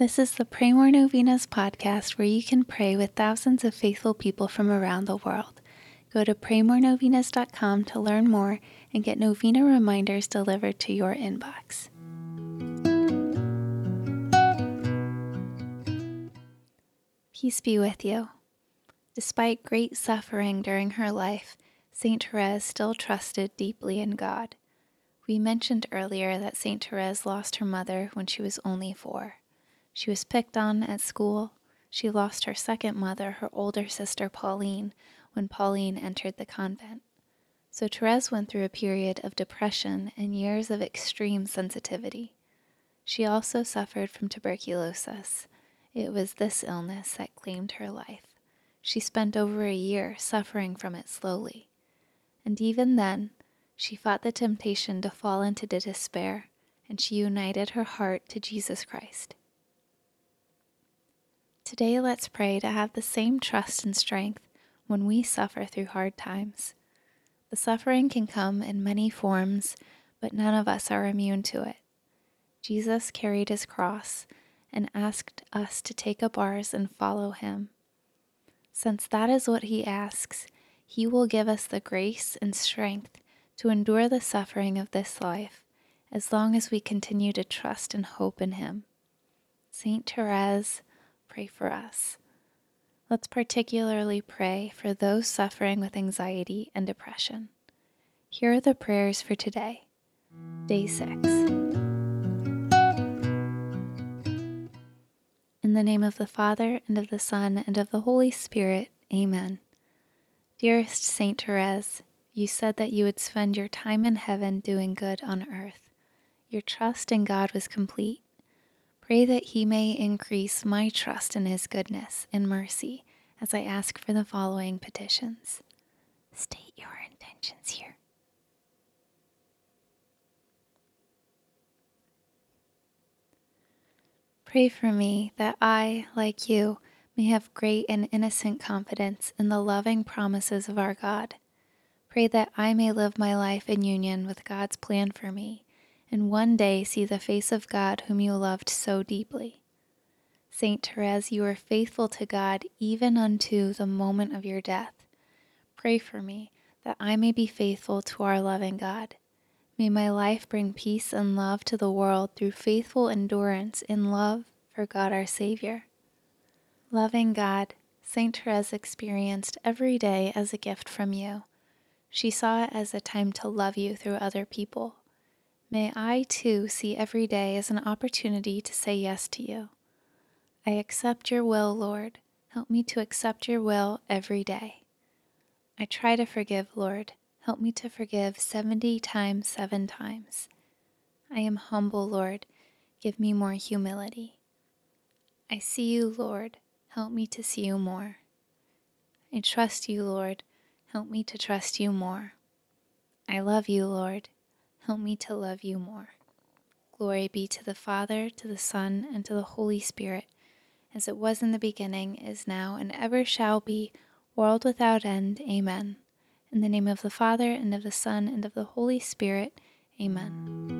This is the Pray More Novenas podcast where you can pray with thousands of faithful people from around the world. Go to praymorenovenas.com to learn more and get novena reminders delivered to your inbox. Peace be with you. Despite great suffering during her life, St. Therese still trusted deeply in God. We mentioned earlier that St. Therese lost her mother when she was only four. She was picked on at school. She lost her second mother, her older sister Pauline, when Pauline entered the convent. So Therese went through a period of depression and years of extreme sensitivity. She also suffered from tuberculosis. It was this illness that claimed her life. She spent over a year suffering from it slowly. And even then, she fought the temptation to fall into despair, and she united her heart to Jesus Christ. Today, let's pray to have the same trust and strength when we suffer through hard times. The suffering can come in many forms, but none of us are immune to it. Jesus carried his cross and asked us to take up ours and follow him. Since that is what he asks, he will give us the grace and strength to endure the suffering of this life as long as we continue to trust and hope in him. Saint Therese, pray for us. Let's particularly pray for those suffering with anxiety and depression. Here are the prayers for today, day 6. In the name of the Father, and of the Son, and of the Holy Spirit, Amen. Dearest Saint Therese, you said that you would spend your time in heaven doing good on earth. Your trust in God was complete Pray that He may increase my trust in His goodness and mercy as I ask for the following petitions. State your intentions here. Pray for me that I, like you, may have great and innocent confidence in the loving promises of our God. Pray that I may live my life in union with God's plan for me and one day see the face of God whom you loved so deeply. Saint Therese, you were faithful to God even unto the moment of your death. Pray for me that I may be faithful to our loving God. May my life bring peace and love to the world through faithful endurance in love for God our Savior. Loving God, Saint Therese experienced every day as a gift from you. She saw it as a time to love you through other people. May I too see every day as an opportunity to say yes to you. I accept your will, Lord. Help me to accept your will every day. I try to forgive, Lord. Help me to forgive 70 times, seven times. I am humble, Lord. Give me more humility. I see you, Lord. Help me to see you more. I trust you, Lord. Help me to trust you more. I love you, Lord. Help me to love you more. Glory be to the Father, to the Son, and to the Holy Spirit, as it was in the beginning, is now, and ever shall be, world without end. Amen. In the name of the Father, and of the Son, and of the Holy Spirit. Amen.